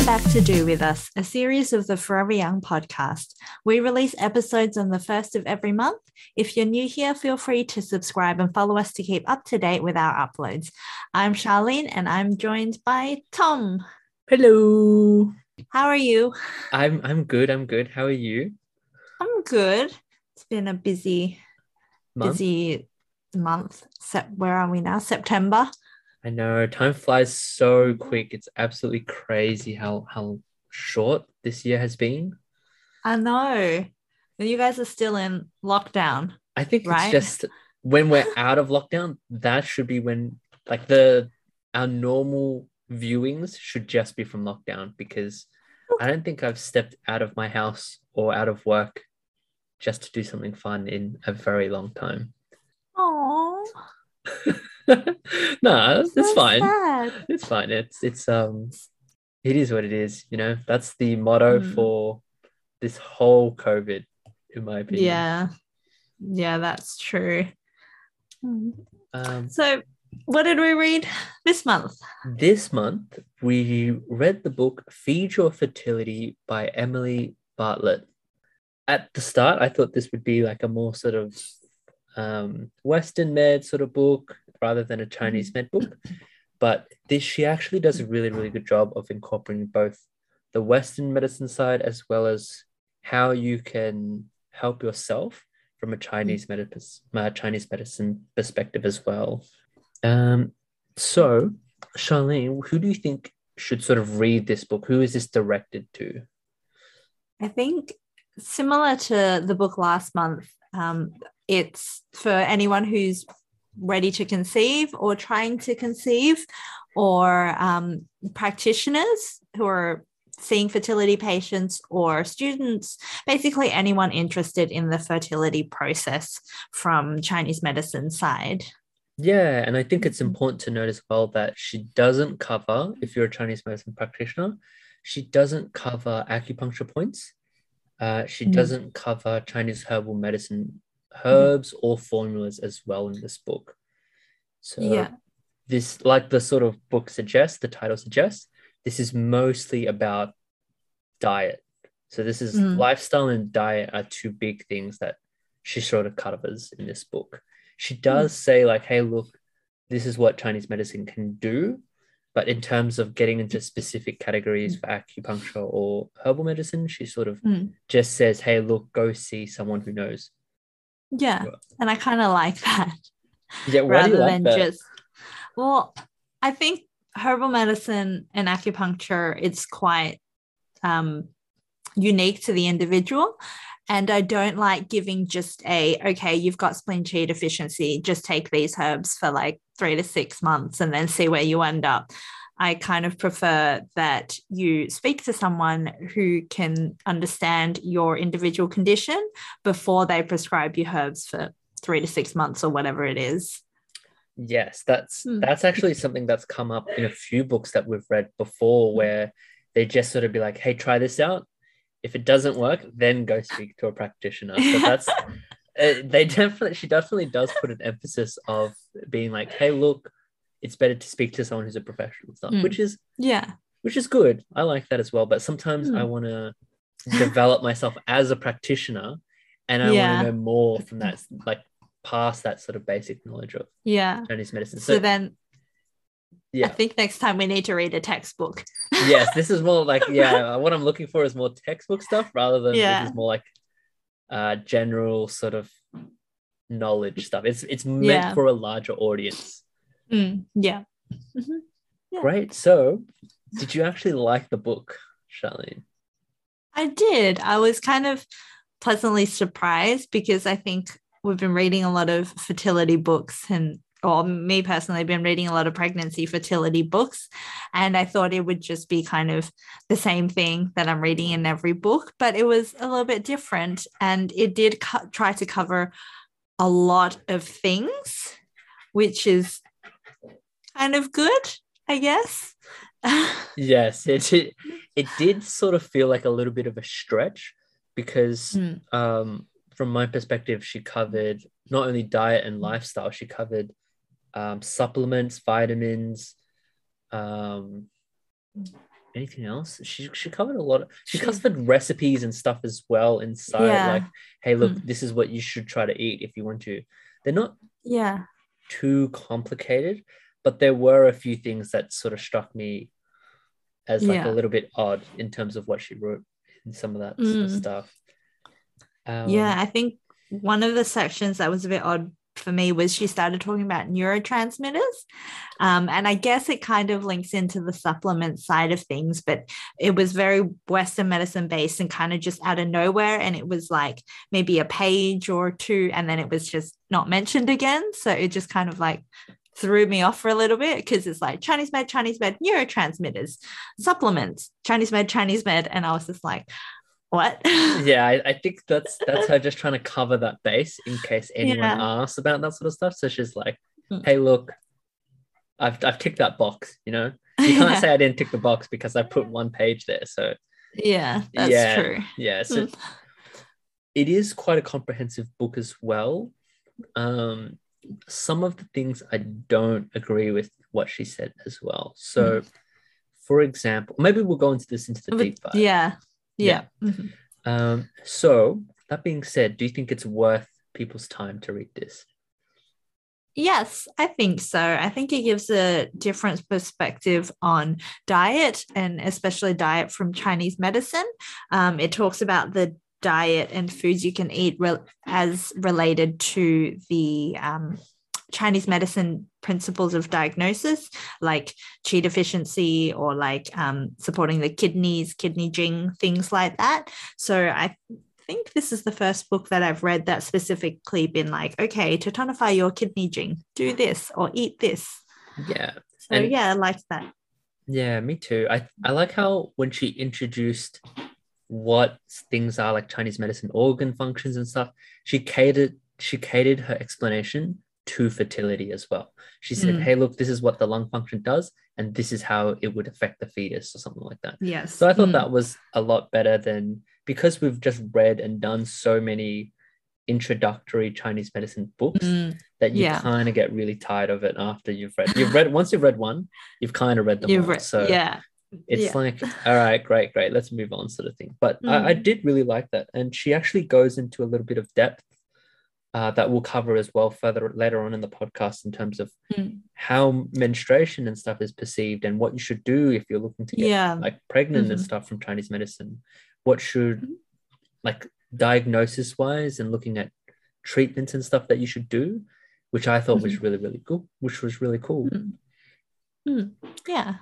Welcome back to Do With Us, a series of the Forever Young podcast. We release episodes on the first of every month. If you're new here, feel free to subscribe and follow us to keep up to date with our uploads. I'm Charlene and I'm joined by Tom. Hello. How are you? I'm I'm good. I'm good. How are you? I'm good. It's been a busy, Month? busy month. Sep- where are we now? September. I know time flies so quick. It's absolutely crazy how how short this year has been. I know. And you guys are still in lockdown. I think Right. it's just when we're out of lockdown, that should be when like the our normal viewings should just be from lockdown because I don't think I've stepped out of my house or out of work just to do something fun in a very long time. Oh, no, it's fine. Sad. It's fine. It's it's um it is what it is, you know. That's the motto Mm. for this whole COVID, in my opinion. Yeah. Yeah, that's true. Um So, what did we read this month? this month we read the book Feed Your Fertility by Emily Bartlett. At the start, I thought this would be like a more sort of um, Western med sort of book rather than a Chinese med book. But this, she actually does a really, really good job of incorporating both the Western medicine side as well as how you can help yourself from a Chinese medicine, uh, Chinese medicine perspective as well. Um, so, Charlene, who do you think should sort of read this book? Who is this directed to? I think similar to the book last month, um, it's for anyone who's ready to conceive or trying to conceive, or um, practitioners who are seeing fertility patients or students, basically anyone interested in the fertility process from Chinese medicine side. Yeah, and I think it's Mhm. important to note as well that she doesn't cover, if you're a Chinese medicine practitioner, she doesn't cover acupuncture points. Uh, she Mm. doesn't cover Chinese herbal medicine herbs or formulas as well in this book. So Yeah. this, like the sort of book suggests, the title suggests, this is mostly about diet. So this is Mm. lifestyle and diet are two big things that she sort of covers in this book. She does say like, hey, look, this is what Chinese medicine can do. But in terms of getting into specific categories for acupuncture or herbal medicine, she sort of Mm. just says, hey, look, go see someone who knows. Yeah. And I kind of like that. Yeah, rather like than that? just well i think herbal medicine and acupuncture it's quite um, unique to the individual and i don't like giving just a okay you've got spleen chi deficiency just take these herbs for like three to six months and then see where you end up i kind of prefer that you speak to someone who can understand your individual condition before they prescribe you herbs for three to six months or whatever it is. Yes, that's Hmm. that's actually something that's come up in a few books that we've read before where they just sort of be like, hey, try this out. If it doesn't work, then go speak to a practitioner. So that's uh, they definitely she definitely does put an emphasis of being like, hey, look, it's better to speak to someone who's a professional stuff, Hmm. which is Yeah. which is good. I like that as well. But sometimes Hmm. I want to develop myself as a practitioner and I Yeah. want to know more from that, like past that sort of basic knowledge of Yeah. Chinese medicine. So, So, then I think next time we need to read a textbook. yes, this is more like, yeah, what I'm looking for is more textbook stuff rather than Yeah. this is more like uh, general sort of knowledge stuff. It's it's meant Yeah. for a larger audience. Mm, yeah. Mhm. Yeah. Great. So, did you actually like the book, Charlene? I did. I was kind of pleasantly surprised because I think we've been reading a lot of fertility books and or me personally, been reading a lot of pregnancy fertility books. And I thought it would just be kind of the same thing that I'm reading in every book, but it was a little bit different. And it did co- try to cover a lot of things, which is kind of good, I guess. Yes, it, it it did sort of feel like a little bit of a stretch because Mm. um from my perspective she covered not only diet and lifestyle she covered um, supplements vitamins um anything else? She she covered a lot. Of, she, she covered recipes and stuff as well inside. Yeah. Like, hey, look, Mm. this is what you should try to eat if you want to. They're not Yeah. too complicated, but there were a few things that sort of struck me as like Yeah. a little bit odd in terms of what she wrote in some of that sort of Mm. stuff. Um, yeah, I think one of the sections that was a bit odd for me was she started talking about neurotransmitters. Um, and I guess it kind of links into the supplement side of things, but it was very Western medicine based and kind of just out of nowhere. And it was like maybe a page or two, and then it was just not mentioned again. So it just kind of like threw me off for a little bit because it's like Chinese med, Chinese med, neurotransmitters, supplements, Chinese med, Chinese med. And I was just like, what? yeah, I, I think that's that's her just trying to cover that base in case anyone Yeah. asks about that sort of stuff. So she's like, Mm. "Hey, look, I've I've ticked that box. You know, you can't say I didn't tick the box because I put one page there. So Yeah, that's Yeah. true. yeah, so Mm. it is quite a comprehensive book as well. Um, some of the things I don't agree with what she said as well. So, for example, maybe we'll go into this into the But- deep dive. Yeah. Yeah. Yeah. Mhm. Um, so that being said, do you think it's worth people's time to read this? Yes, I think so. I think it gives a different perspective on diet and especially diet from Chinese medicine. Um, it talks about the diet and foods you can eat rel as related to the um, Chinese medicine principles of diagnosis, like qi deficiency or like um, supporting the kidneys, kidney jing, things like that. So I think this is the first book that I've read that specifically been like, okay, to tonify your kidney jing, do this or eat this. Yeah, So And- yeah, I like that. yeah, me too. I I like how when she introduced what things are like Chinese medicine organ functions and stuff, she catered she catered her explanation to fertility as well. She said, Mm. "Hey, look, this is what the lung function does, and this is how it would affect the fetus, or something like that." Yes. So I thought Mm. that was a lot better than because we've just read and done so many introductory Chinese medicine books Mm, that you yeah. kind of get really tired of it after you've read. You've read once you've read one, you've kind of read them you've all. read, so yeah. It's yeah. like, all right, great, great, let's move on, sort of thing. But I, I Mm. did really like that, and she actually goes into a little bit of depth uh, that we'll cover as well further later on in the podcast in terms of Mm. how menstruation and stuff is perceived and what you should do if you're looking to get Yeah. like pregnant and Mhm. stuff from Chinese medicine. What should Mhm. like diagnosis wise and looking at treatments and stuff that you should do, which I thought was really really cool. Which was really cool. Mm. Mm. Yeah.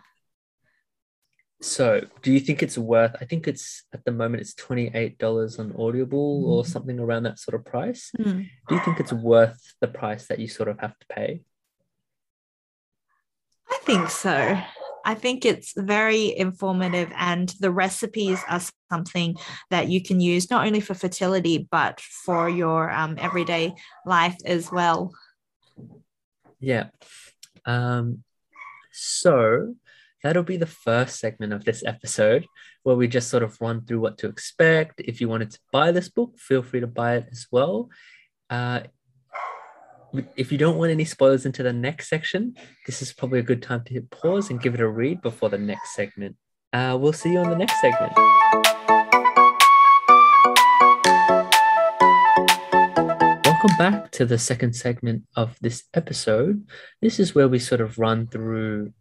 So, do you think it's worth? I think it's at the moment it's twenty eight dollars on Audible or Mhm. something around that sort of price. Mm. Do you think it's worth the price that you sort of have to pay? I think so. I think it's very informative, and the recipes are something that you can use not only for fertility but for your um, everyday life as well. Yeah. Um, so that'll be the first segment of this episode where we just sort of run through what to expect. If you wanted to buy this book, feel free to buy it as well. Uh, if you don't want any spoilers into the next section, this is probably a good time to hit pause and give it a read before the next segment. Uh, we'll see you on the next segment. Welcome back to the second segment of this episode. This is where we sort of run through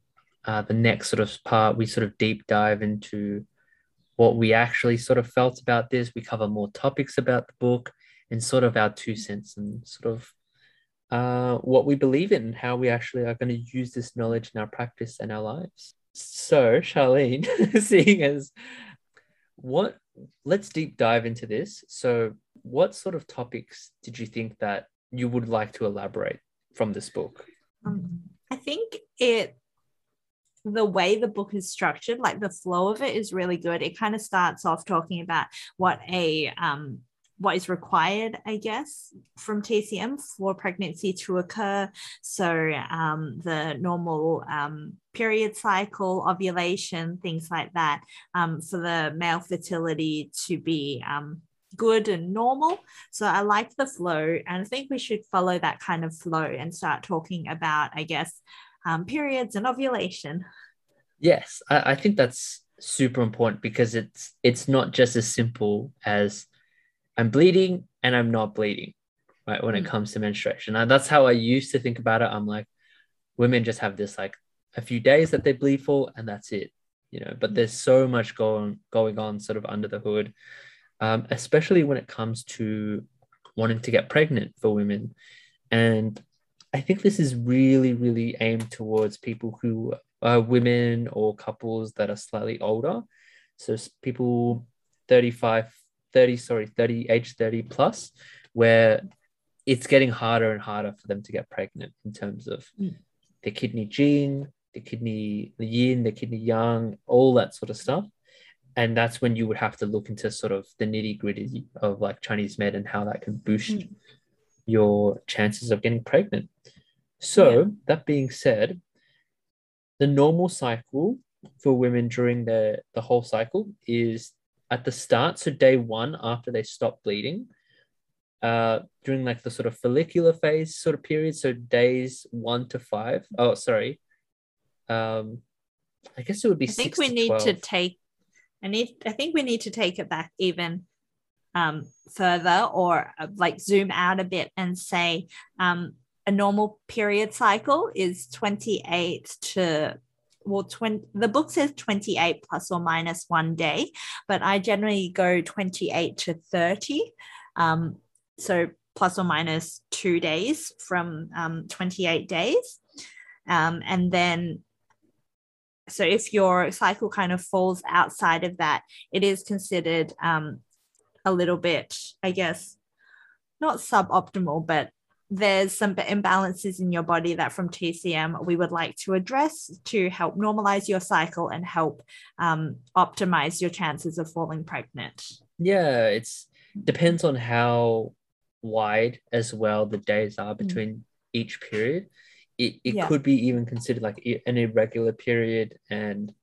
uh, the next sort of part. We sort of deep dive into what we actually sort of felt about this. We cover more topics about the book and sort of our two cents and sort of uh, what we believe in how we actually are going to use this knowledge in our practice and our lives. So, Charlene, seeing as what, let's deep dive into this. So, what sort of topics did you think that you would like to elaborate from this book? Um, I think it the way the book is structured, like the flow of it is really good. It kind of starts off talking about what a um what is required, I guess, from TCM for pregnancy to occur. So um, the normal um, period cycle, ovulation, things like that, um, for the male fertility to be um, good and normal. So I like the flow, and I think we should follow that kind of flow and start talking about, I guess, um, periods and ovulation. Yes, I, I think that's super important because it's it's not just as simple as I'm bleeding and I'm not bleeding, right? When mm. it comes to menstruation. And that's how I used to think about it. I'm like, women just have this like a few days that they bleed for, and that's it, you know. But mm. there's so much going going on sort of under the hood, um, especially when it comes to wanting to get pregnant for women. And I think this is really, really aimed towards people who are women or couples that are slightly older. So people 35, 30, sorry, 30, age 30 plus, where it's getting harder and harder for them to get pregnant in terms of mm. the kidney jing, the kidney, the yin, the kidney yang, all that sort of stuff. And that's when you would have to look into sort of the nitty gritty of like Chinese med and how that can boost mm. Your chances of getting pregnant. So, yeah. that being said, the normal cycle for women during the, the whole cycle is at the start, so day one after they stop bleeding, uh, during like the sort of follicular phase sort of period, so days one to five. Oh, sorry. Um, I guess it would be. I think we to need 12. to take. I need. I think we need to take it back even um, further, or uh, like zoom out a bit and say um, a normal period cycle is 28 to well 20 the book says 28 plus or minus one day but i generally go 28 to 30 um, so plus or minus two days from um, 28 days. Um, and then so if your cycle kind of falls outside of that it is considered um, a little bit i guess not suboptimal but there's some imbalances in your body that from TCM we would like to address to help normalize your cycle and help um, optimize your chances of falling pregnant. Yeah, it's depends on how wide as well the days are mm. between mm. each period. It, it yeah. could be even considered like an irregular period and.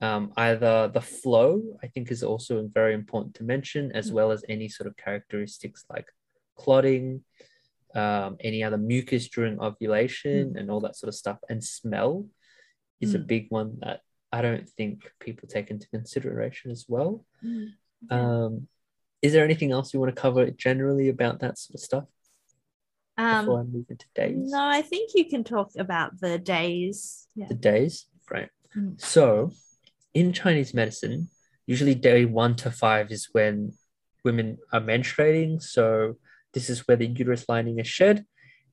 Um, either the flow i think is also very important to mention as mm. well as any sort of characteristics like clotting um, any other mucus during ovulation mm. and all that sort of stuff. And smell is mm. a big one that I don't think people take into consideration as well. Mm. Um, is there anything else you want to cover generally about that sort of stuff? Um, before I move into days? No, I think you can talk about the days. Yeah. The days, right. Mm. So in Chinese medicine, usually day one to five is when women are menstruating. So this is where the uterus lining is shed.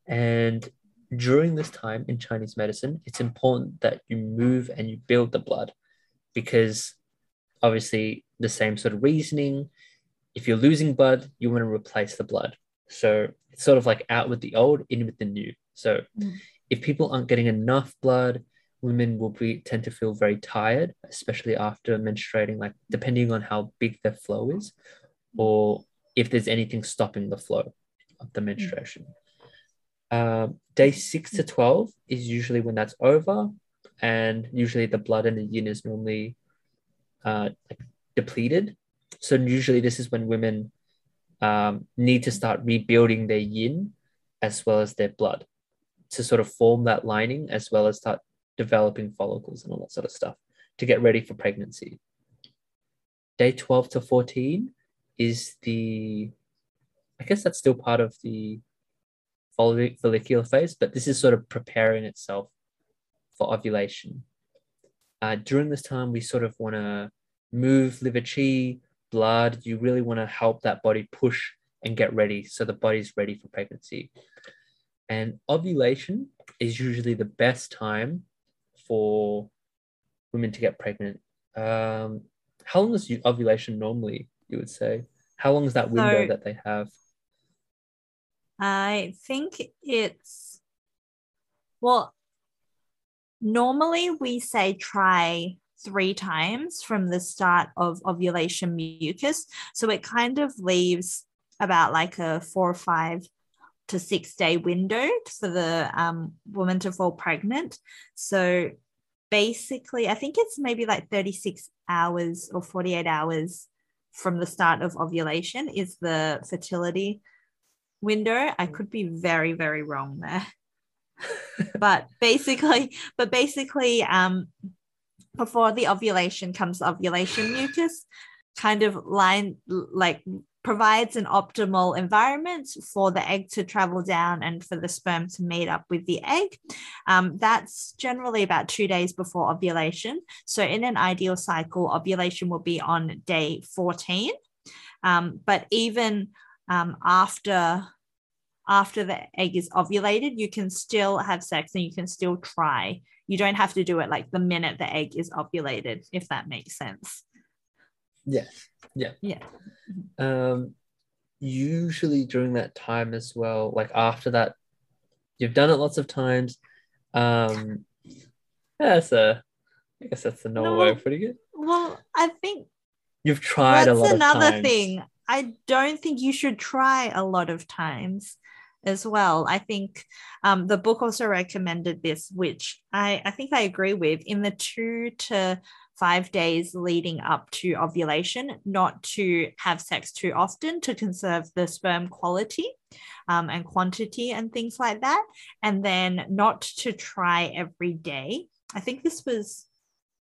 And during this time in Chinese medicine, it's important that you move and you build the blood because obviously the same sort of reasoning. If you're losing blood, you want to replace the blood. So it's sort of like out with the old, in with the new. So mm. if people aren't getting enough blood, women will be tend to feel very tired, especially after menstruating, like depending on how big their flow is, or if there's anything stopping the flow of the menstruation. Um, day six to 12 is usually when that's over, and usually the blood in the yin is normally uh, depleted. So, usually, this is when women um, need to start rebuilding their yin as well as their blood to sort of form that lining as well as start developing follicles and all that sort of stuff to get ready for pregnancy. Day 12 to 14 is the I guess that's still part of the follicular phase, but this is sort of preparing itself for ovulation. Uh, during this time, we sort of want to move liver qi, blood. You really want to help that body push and get ready so the body's ready for pregnancy. And ovulation is usually the best time for women to get pregnant. Um, how long is ovulation normally, you would say? How long is that window so, that they have? I think it's, well, normally we say try three times from the start of ovulation mucus. So it kind of leaves about like a four or five to six day window for the um, woman to fall pregnant. So basically, I think it's maybe like 36 hours or 48 hours from the start of ovulation is the fertility window. I could be very, very wrong there. but basically, but basically, um, before the ovulation comes ovulation mucus, kind of line like provides an optimal environment for the egg to travel down and for the sperm to meet up with the egg. Um, that's generally about two days before ovulation. So, in an ideal cycle, ovulation will be on day 14. Um, but even um, after after the egg is ovulated, you can still have sex and you can still try. You don't have to do it like the minute the egg is ovulated, if that makes sense. Yeah. Yeah. Yeah. Um, usually during that time as well, like after that, you've done it lots of times. Um, yeah, that's a, I guess that's the normal No, way of putting it. Well, I think You've tried a that's lot times. Another thing. I don't think you should try a lot of times as well. I think um, the book also recommended this, which I, I think I agree with in the two to five days leading up to ovulation, not to have sex too often to conserve the sperm quality um, and quantity and things like that. And then not to try every day. I think this was,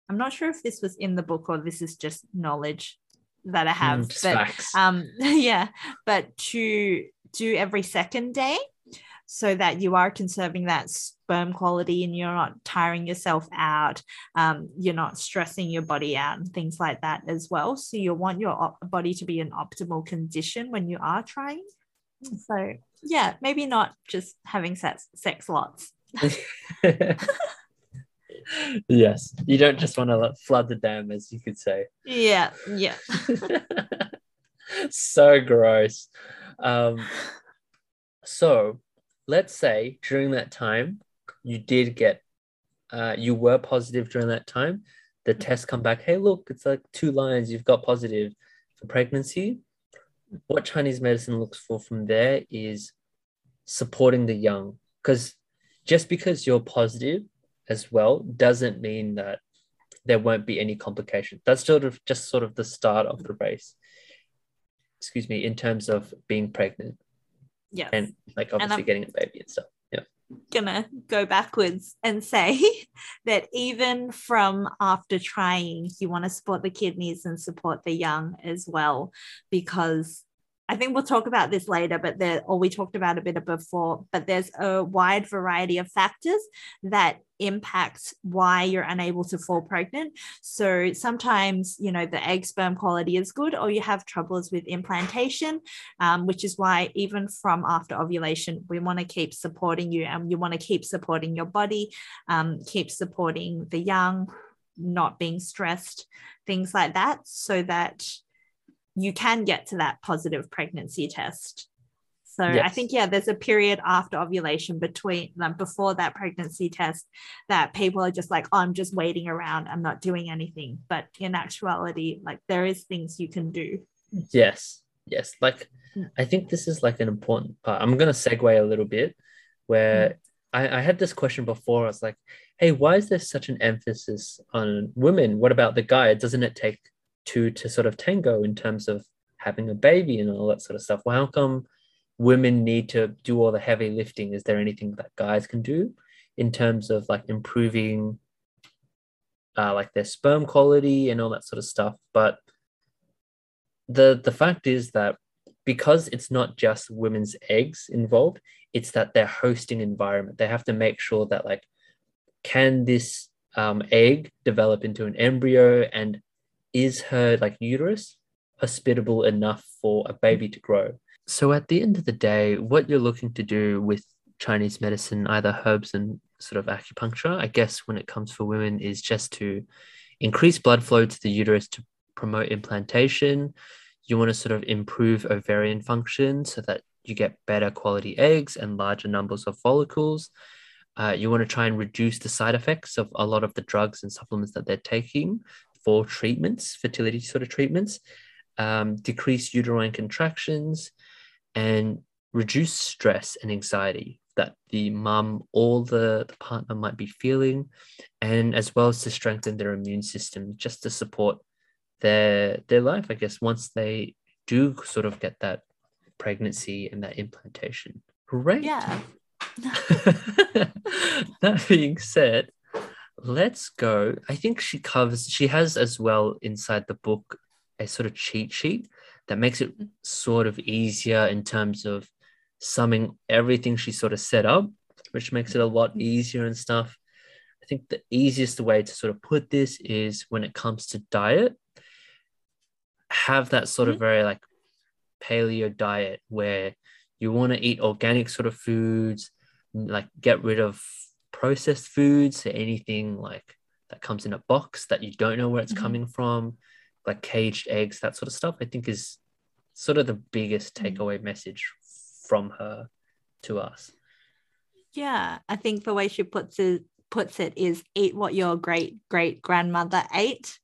I'm not sure if this was in the book or this is just knowledge that I have. Mm, but facts. um yeah but to do every second day so that you are conserving that sperm quality and you're not tiring yourself out um, you're not stressing your body out and things like that as well so you want your op- body to be in optimal condition when you are trying so yeah maybe not just having sex sex lots yes, you don't just want to flood the dam, as you could say. yeah yeah so gross. Um, so let's say during that time you did get, uh, you were positive during that time. The test come back. Hey, look, it's like two lines. You've got positive for pregnancy. What Chinese medicine looks for from there is supporting the yang, because just because you're positive as well doesn't mean that there won't be any complications. That's sort of just sort of the start of the race. Excuse me, in terms of being pregnant yeah and like obviously I'm- getting a baby and stuff. Yeah. gonna go backwards and say that even from after trying, you want to support the kidneys and support the yang as well, because I think we'll talk about this later, but there, or we talked about a bit before, but there's a wide variety of factors that impact why you're unable to fall pregnant. So sometimes, you know, the egg sperm quality is good, or you have troubles with implantation, um, which is why even from after ovulation, we want to keep supporting you and you want to keep supporting your body, um, keep supporting the yang, not being stressed, things like that, so that you can get to that positive pregnancy test. So I think yeah, there's a period after ovulation between like before that pregnancy test that people are just like, oh, I'm just waiting around, I'm not doing anything. But in actuality, like there is things you can do. Yes. Yes. Like Mm. I think this is like an important part. I'm gonna segue a little bit where I, I had this question before. I was like, hey, why is there such an emphasis on women? What about the guy? Doesn't it take two to sort of tango in terms of having a baby and all that sort of stuff? Well, how come women need to do all the heavy lifting? Is there anything that guys can do in terms of like improving uh, like their sperm quality and all that sort of stuff? But the the fact is that because it's not just women's eggs involved, it's that their hosting environment. They have to make sure that like, can this um, egg develop into an embryo, and is her like uterus hospitable enough for a baby to grow? So at the end of the day, what you're looking to do with Chinese medicine, either herbs and sort of acupuncture, I guess when it comes for women, is just to increase blood flow to the uterus to promote implantation. You want to sort of improve ovarian function so that you get better quality eggs and larger numbers of follicles. Uh, you want to try and reduce the side effects of a lot of the drugs and supplements that they're taking for treatments, fertility sort of treatments, um, decrease uterine contractions, and reduce stress and anxiety that the mum or the, the partner might be feeling, and as well as to strengthen their immune system just to support their their life, I guess, once they do sort of get that pregnancy and that implantation. Great. Yeah. that being said, let's go. I think she covers, she has as well inside the book a sort of cheat sheet that makes it sort of easier in terms of summing everything she sort of set up, which makes it a lot easier and stuff. I think the easiest way to sort of put this is when it comes to diet, have that sort of Mhm. very like paleo diet where you want to eat organic sort of foods, like get rid of processed foods, so anything like that comes in a box that you don't know where it's Mhm. coming from, like caged eggs, that sort of stuff. I think is sort of the biggest Mm. takeaway message from her to us. Yeah, I think the way she puts it puts it is eat what your great great grandmother ate.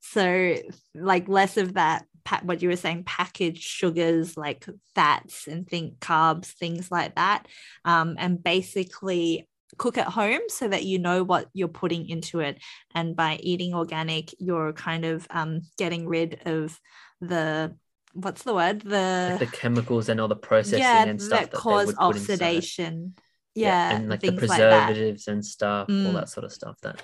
So like less of that what you were saying packaged sugars like fats and think carbs things like that um, and basically cook at home so that you know what you're putting into it and by eating organic you're kind of um, getting rid of the what's the word the Like the chemicals and all the processing yeah and stuff that that, cause oxidation yeah, and like the things like that preservatives and stuff, all Mm. that sort of stuff. That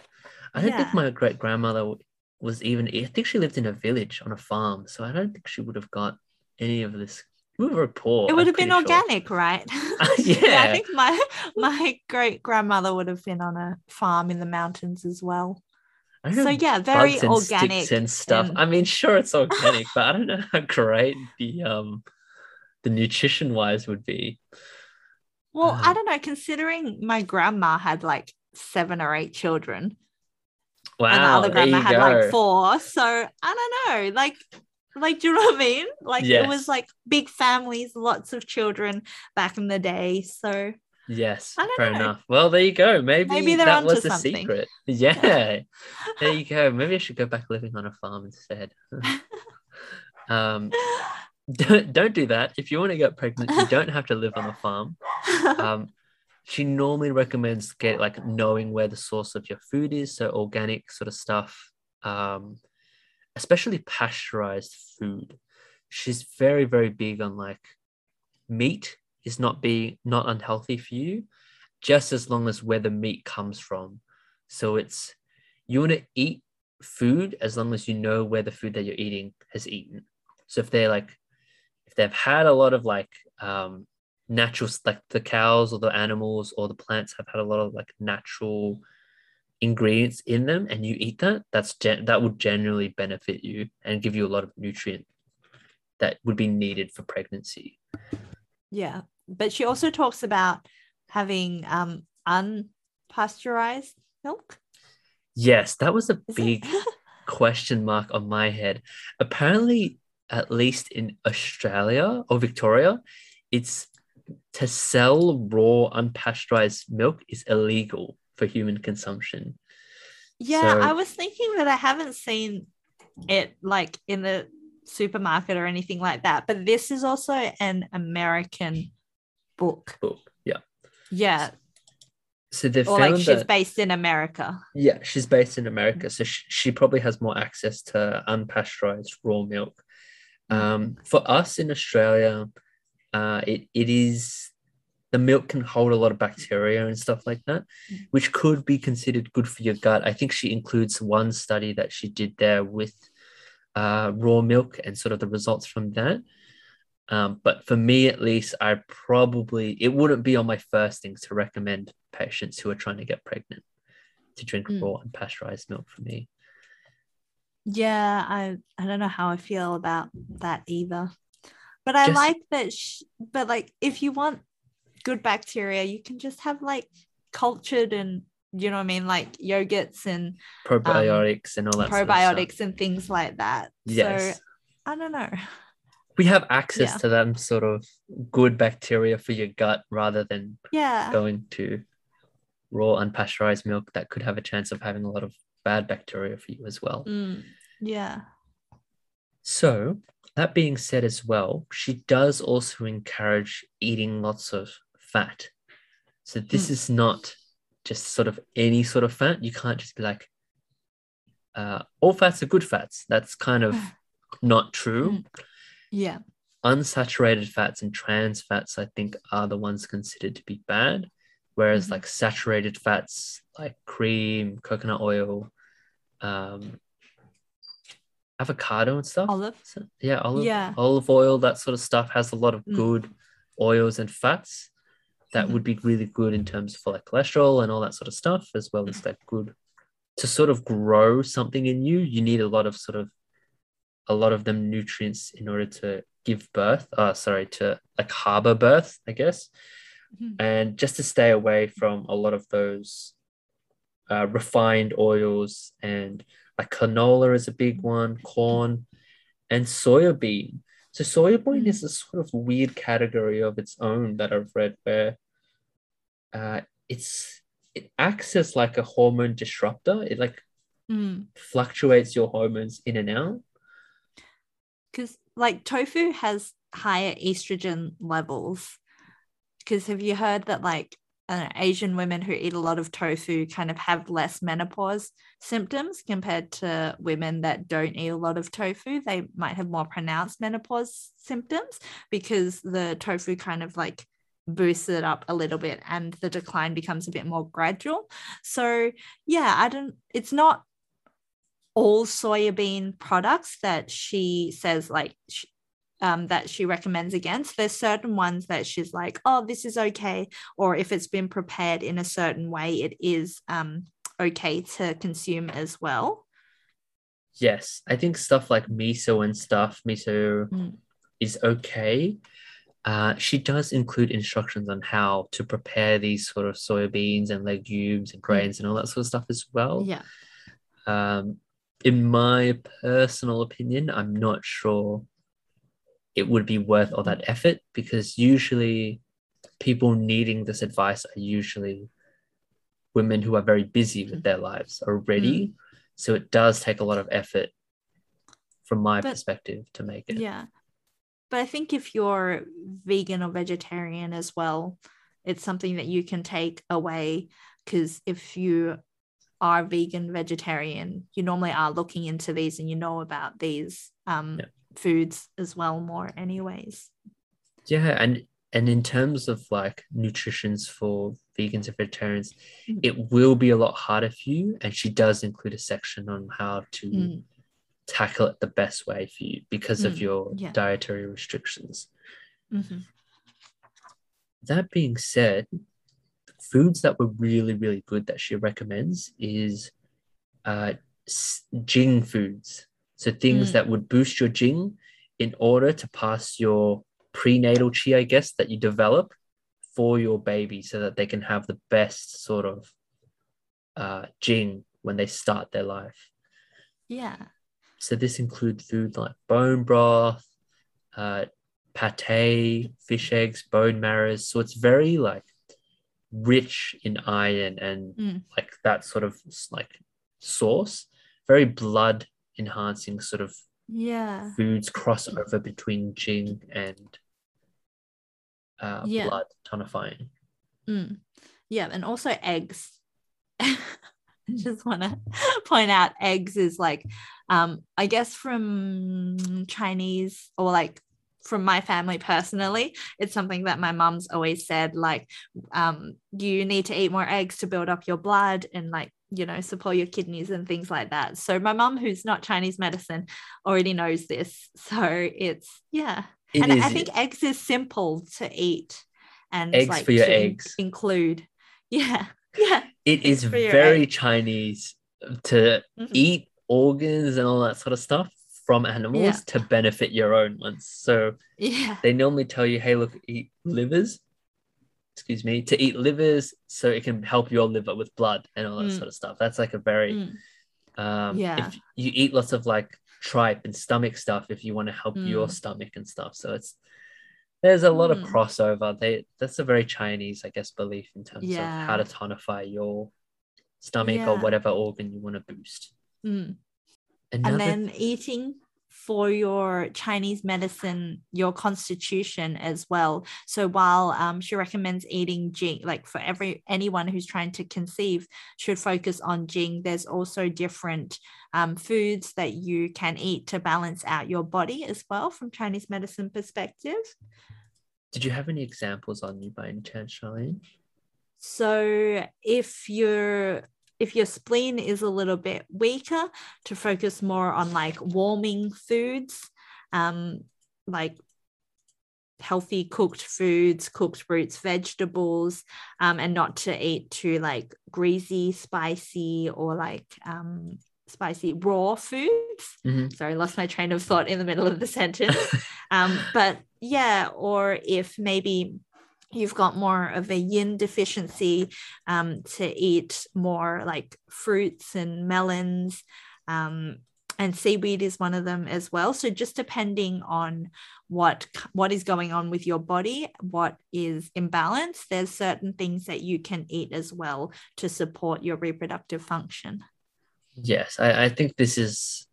I don't Yeah. think my great grandmother was even. I think she lived in a village on a farm, so I don't think she would have got any of this. We were poor. it would I'm have been pretty sure. organic right Yeah. i think my my great grandmother would have been on a farm in the mountains as well so yeah very and organic and stuff. and- I mean, sure, it's organic, but I don't know how great the um the nutrition wise would be. well i Um, don't know considering my grandma had like seven or eight children Wow, and the other grandma had go. like four so i don't know like like do you know what i mean like it was like big families lots of children back in the day so Yes, fair know. enough. Well, there you go. Maybe, Maybe that was the something. secret. Yeah, there you go. Maybe I should go back living on a farm instead. um, don't don't do that. If you want to get pregnant, you don't have to live on a farm. Um, she normally recommends get like knowing where the source of your food is, so organic sort of stuff, um, especially pasteurized food. She's very very big on like meat is not being not unhealthy for you, just as long as where the meat comes from. So it's you want to eat food as long as you know where the food that you're eating has eaten. So if they're like if they've had a lot of like um natural like the cows or the animals or the plants have had a lot of like natural ingredients in them and you eat that that's gen- that would generally benefit you and give you a lot of nutrient that would be needed for pregnancy. Yeah, but she also talks about having um unpasteurized milk. yes that was a Is big question mark on my head. Apparently at least in australia or victoria it's to sell raw unpasteurized milk is illegal for human consumption yeah, So- I was thinking that I haven't seen it like in the supermarket or anything like that. But this is also an American book. book yeah Yeah, so they or like she's that based in America. Yeah, she's based in America, so she, she probably has more access to unpasteurized raw milk. Um, for us in Australia, uh, it, it is the milk can hold a lot of bacteria and stuff like that, Mm. which could be considered good for your gut. I think she includes one study that she did there with uh, raw milk and sort of the results from that. Um, but for me, at least, I probably it wouldn't be on my first things to recommend patients who are trying to get pregnant to drink Mm. raw and pasteurized milk for me. Yeah, I I don't know how I feel about that either. But I Just- like that sh- but like if you want good bacteria, you can just have like cultured and you know what I mean, like yogurts and Probiotics and all that. sort of probiotics and things like that. Yes. So I don't know. we have access Yeah. to them sort of good bacteria for your gut rather than Yeah. going to raw unpasteurized milk that could have a chance of having a lot of bad bacteria for you as well. Mm, yeah. So, that being said, as well, she does also encourage eating lots of fat. So, this Mm. is not just sort of any sort of fat. You can't just be like, uh, all fats are good fats. That's kind of not true. Mm. Yeah. Unsaturated fats and trans fats, I think, are the ones considered to be bad. Whereas, Mhm. like saturated fats like cream, coconut oil, um, avocado and stuff. Olive. So, yeah, olive, Yeah. olive oil, that sort of stuff has a lot of Mm. good oils and fats that Mhm. would be really good in terms for like cholesterol and all that sort of stuff, as well as like good to sort of grow something in you. You need a lot of sort of a lot of them nutrients in order to give birth. Uh, sorry, to like harbor birth, I guess, Mhm. and just to stay away from a lot of those uh, refined oils and like canola is a big one, corn, and soya bean. So bean Mm. is a sort of weird category of its own that I've read where uh, it's it acts as like a hormone disruptor. It like Mm. fluctuates your hormones in and out. because like tofu has higher estrogen levels because have you heard that like uh, asian women who eat a lot of tofu kind of have less menopause symptoms compared to women that don't eat a lot of tofu. They might have more pronounced menopause symptoms because the tofu kind of like boosts it up a little bit and the decline becomes a bit more gradual. So yeah i don't it's not all soybean products that she says like sh- um, that she recommends against. There's certain ones that she's like, oh, this is okay, or if it's been prepared in a certain way, it is um, okay to consume as well. Yes, I think stuff like miso and stuff, miso Mm. is okay. Uh, she does include instructions on how to prepare these sort of soybeans and legumes and grains and all that sort of stuff as well. Yeah. Um, in my personal opinion, I'm not sure it would be worth all that effort because usually people needing this advice are usually women who are very busy with their lives already. So it does take a lot of effort from my But- perspective to make it. Yeah. But I think if you're vegan or vegetarian as well, it's something that you can take away because if you are vegan, vegetarian, you normally are looking into these and you know about these um, Yeah. Foods as well more, anyways. Yeah, and and in terms of like nutritions for vegans and vegetarians, Mm. it will be a lot harder for you. And she does include a section on how to Mm. tackle it the best way for you because of Mm, your yeah. dietary restrictions. Mhm. That being said, foods that were really, really good that she recommends is uh, Jing foods. So things Mm. that would boost your Jing in order to pass your prenatal chi, I guess, that you develop for your baby so that they can have the best sort of uh, Jing when they start their life. Yeah. So this includes food like bone broth, uh, pate, fish eggs, bone marrows. So it's very like rich in iron and Mm. like that sort of like source. Very blood enhancing sort of Yeah. foods cross over between Jing and uh, Yeah. blood tonifying. Mm. Yeah. And also eggs. I just want to point out eggs is like, um, I guess from Chinese or like from my family personally, it's something that my mom's always said, like, um, you need to eat more eggs to build up your blood and like, you know, support your kidneys and things like that. So my mom, who's not Chinese medicine, already knows this. So it's yeah. It and I is- think eggs is simple to eat and Eggs like for your eggs. include. Yeah. Yeah. it is very egg. Chinese to Mhm. eat organs and all that sort of stuff from animals Yeah. to benefit your own ones. So Yeah. they normally tell you, hey, look, eat livers. Excuse me, to eat livers so it can help your liver with blood and all that Mm. sort of stuff. That's like a very Mm. um Yeah. if you eat lots of like tripe and stomach stuff if you want to help your Mm. stomach and stuff. So it's there's a lot of Mm. crossover. They that's a very Chinese, I guess, belief in terms of how to tonify your stomach or whatever organ you want to boost. Mm. Another and then eating for your Chinese medicine, your constitution as well. So while um, she recommends eating jing, like for every anyone who's trying to conceive, should focus on jing. There's also different um, foods that you can eat to balance out your body as well from Chinese medicine perspective. did you have any examples on you by any chance, Charlene? So if you're if your spleen is a little bit weaker, to focus more on like warming foods, um, like healthy cooked foods, cooked fruits, vegetables, um, and not to eat too like greasy, spicy, or like um, spicy raw foods. Mhm. Sorry, lost my train of thought in the middle of the sentence. um, but yeah, or if maybe you've got more of a yin deficiency, um, to eat more like fruits and melons. Um, and seaweed is one of them as well. So just depending on what what is going on with your body, what is imbalanced, there's certain things that you can eat as well to support your reproductive function. Yes, I, I think this is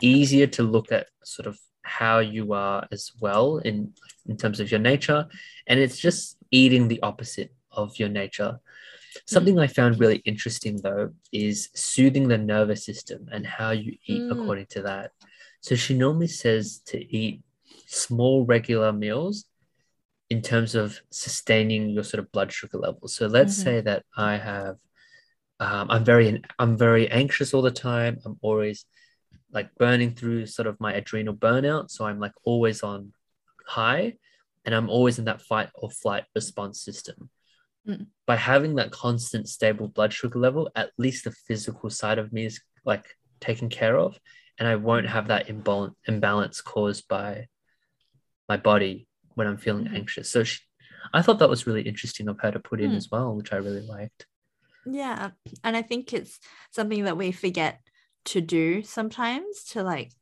easier to look at sort of how you are as well in in terms of your nature, and it's just eating the opposite of your nature. Something I found really interesting though is soothing the nervous system and how you eat Mm. according to that. So she normally says to eat small regular meals in terms of sustaining your sort of blood sugar levels. So let's Mhm. say that I have um, I'm very I'm very anxious all the time. I'm always like burning through sort of my adrenal burnout. So I'm like always on high and I'm always in that fight or flight response system. Mm. By having that constant stable blood sugar level, at least the physical side of me is like taken care of. And I won't have that imbalance imbalance caused by my body when I'm feeling Mhm. anxious. So she, I thought that was really interesting of her to put in Mm. as well, which I really liked. Yeah. And I think it's something that we forget to do sometimes to like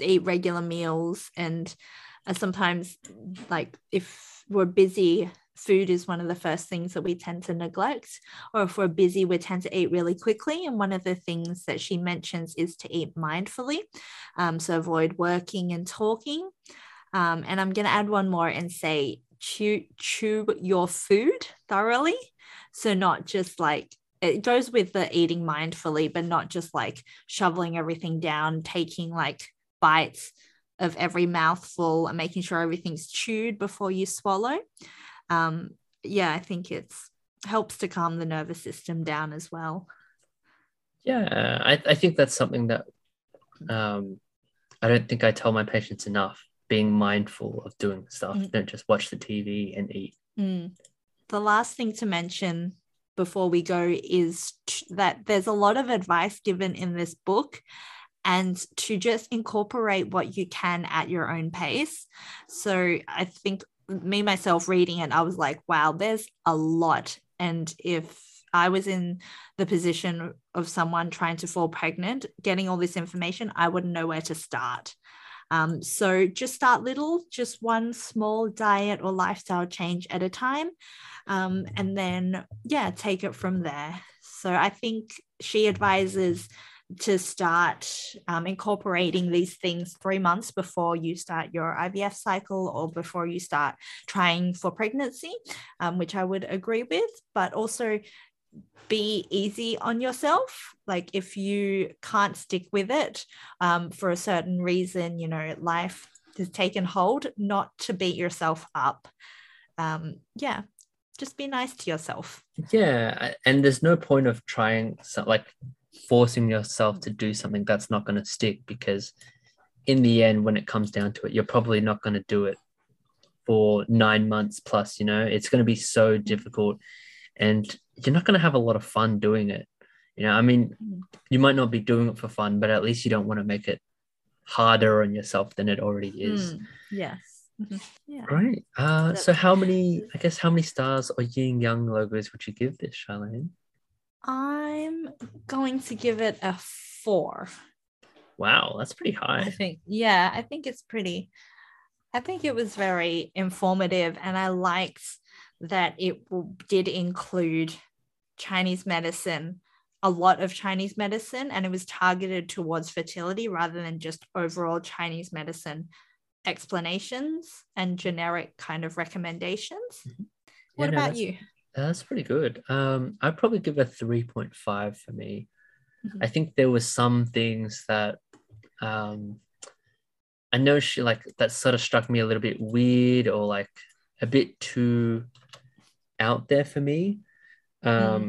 eat regular meals. And uh, sometimes, like, if we're busy, food is one of the first things that we tend to neglect. Or if we're busy, we tend to eat really quickly. And one of the things that she mentions is to eat mindfully. Um, so avoid working and talking. Um, and I'm going to add one more and say, chew, chew your food thoroughly. So not just like it goes with the eating mindfully, but not just like shoveling everything down, taking like bites of every mouthful and making sure everything's chewed before you swallow. Um, yeah, I think it's helps to calm the nervous system down as well. Yeah, I, I think that's something that um, I don't think I tell my patients enough. Being mindful of doing stuff, Mm. don't just watch the TV and eat. Mm. The last thing to mention before we go is t- that there's a lot of advice given in this book and to just incorporate what you can at your own pace. So I think me myself reading it, I was like, wow, there's a lot. And if I was in the position of someone trying to fall pregnant, getting all this information, I wouldn't know where to start. Um, so just start little, just one small diet or lifestyle change at a time. Um, and then, yeah, take it from there. So I think she advises to start um, incorporating these things three months before you start your IVF cycle or before you start trying for pregnancy, um, which I would agree with, but also be easy on yourself. Like if you can't stick with it um, for a certain reason, you know, life has taken hold, not to beat yourself up. Um, yeah, just be nice to yourself. Yeah, and there's no point of trying so, like forcing yourself to do something that's not going to stick because in the end, when it comes down to it, you're probably not going to do it for nine months plus. You know, it's going to be so difficult, and you're not going to have a lot of fun doing it. You know, I mean, Mm. you might not be doing it for fun, but at least you don't want to make it harder on yourself than it already is. Mm, yes. Mhm. Yeah. Great. Uh, so how many, I guess, how many stars or yin yang logos would you give this, Charlene? I'm going to give it a four. Wow, that's pretty high. I think, yeah, I think it's pretty. I think it was very informative, and I liked that it did include Chinese medicine, a lot of Chinese medicine, and it was targeted towards fertility rather than just overall Chinese medicine explanations and generic kind of recommendations. Mhm. What Yeah, no, about that's- you? That's pretty good. Um, I'd probably give a 3.5 for me. Mhm. I think there were some things that um I know she like that sort of struck me a little bit weird or like a bit too out there for me. Um,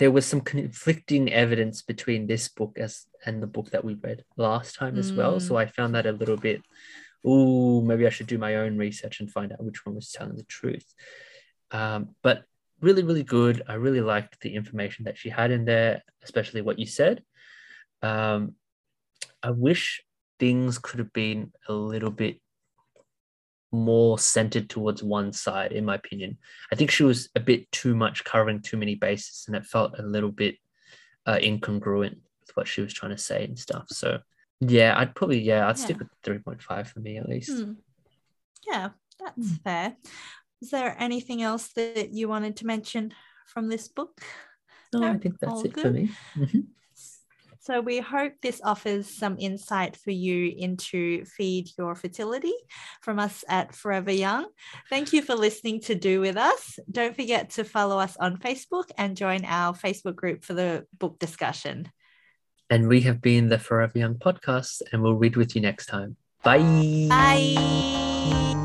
There was some conflicting evidence between this book as and the book that we read last time as well. So I found that a little bit. Oh, maybe I should do my own research and find out which one was telling the truth. Um, but really, really good. I really liked the information that she had in there, especially what you said. Um, I wish things could have been a little bit more centered towards one side, in my opinion. I think she was a bit too much covering too many bases, and it felt a little bit uh, incongruent with what she was trying to say and stuff. So, yeah, I'd probably yeah, I'd Yeah. stick with three point five for me at least. Hmm. Yeah, that's Hmm. fair. Is there anything else that you wanted to mention from this book? No, I think that's it for good. me. Mhm. So we hope this offers some insight for you into feed your fertility from us at Forever Young. Thank you for listening to Do With Us. Don't forget to follow us on Facebook and join our Facebook group for the book discussion. And we have been the Forever Young podcast, and we'll read with you next time. Bye. Bye.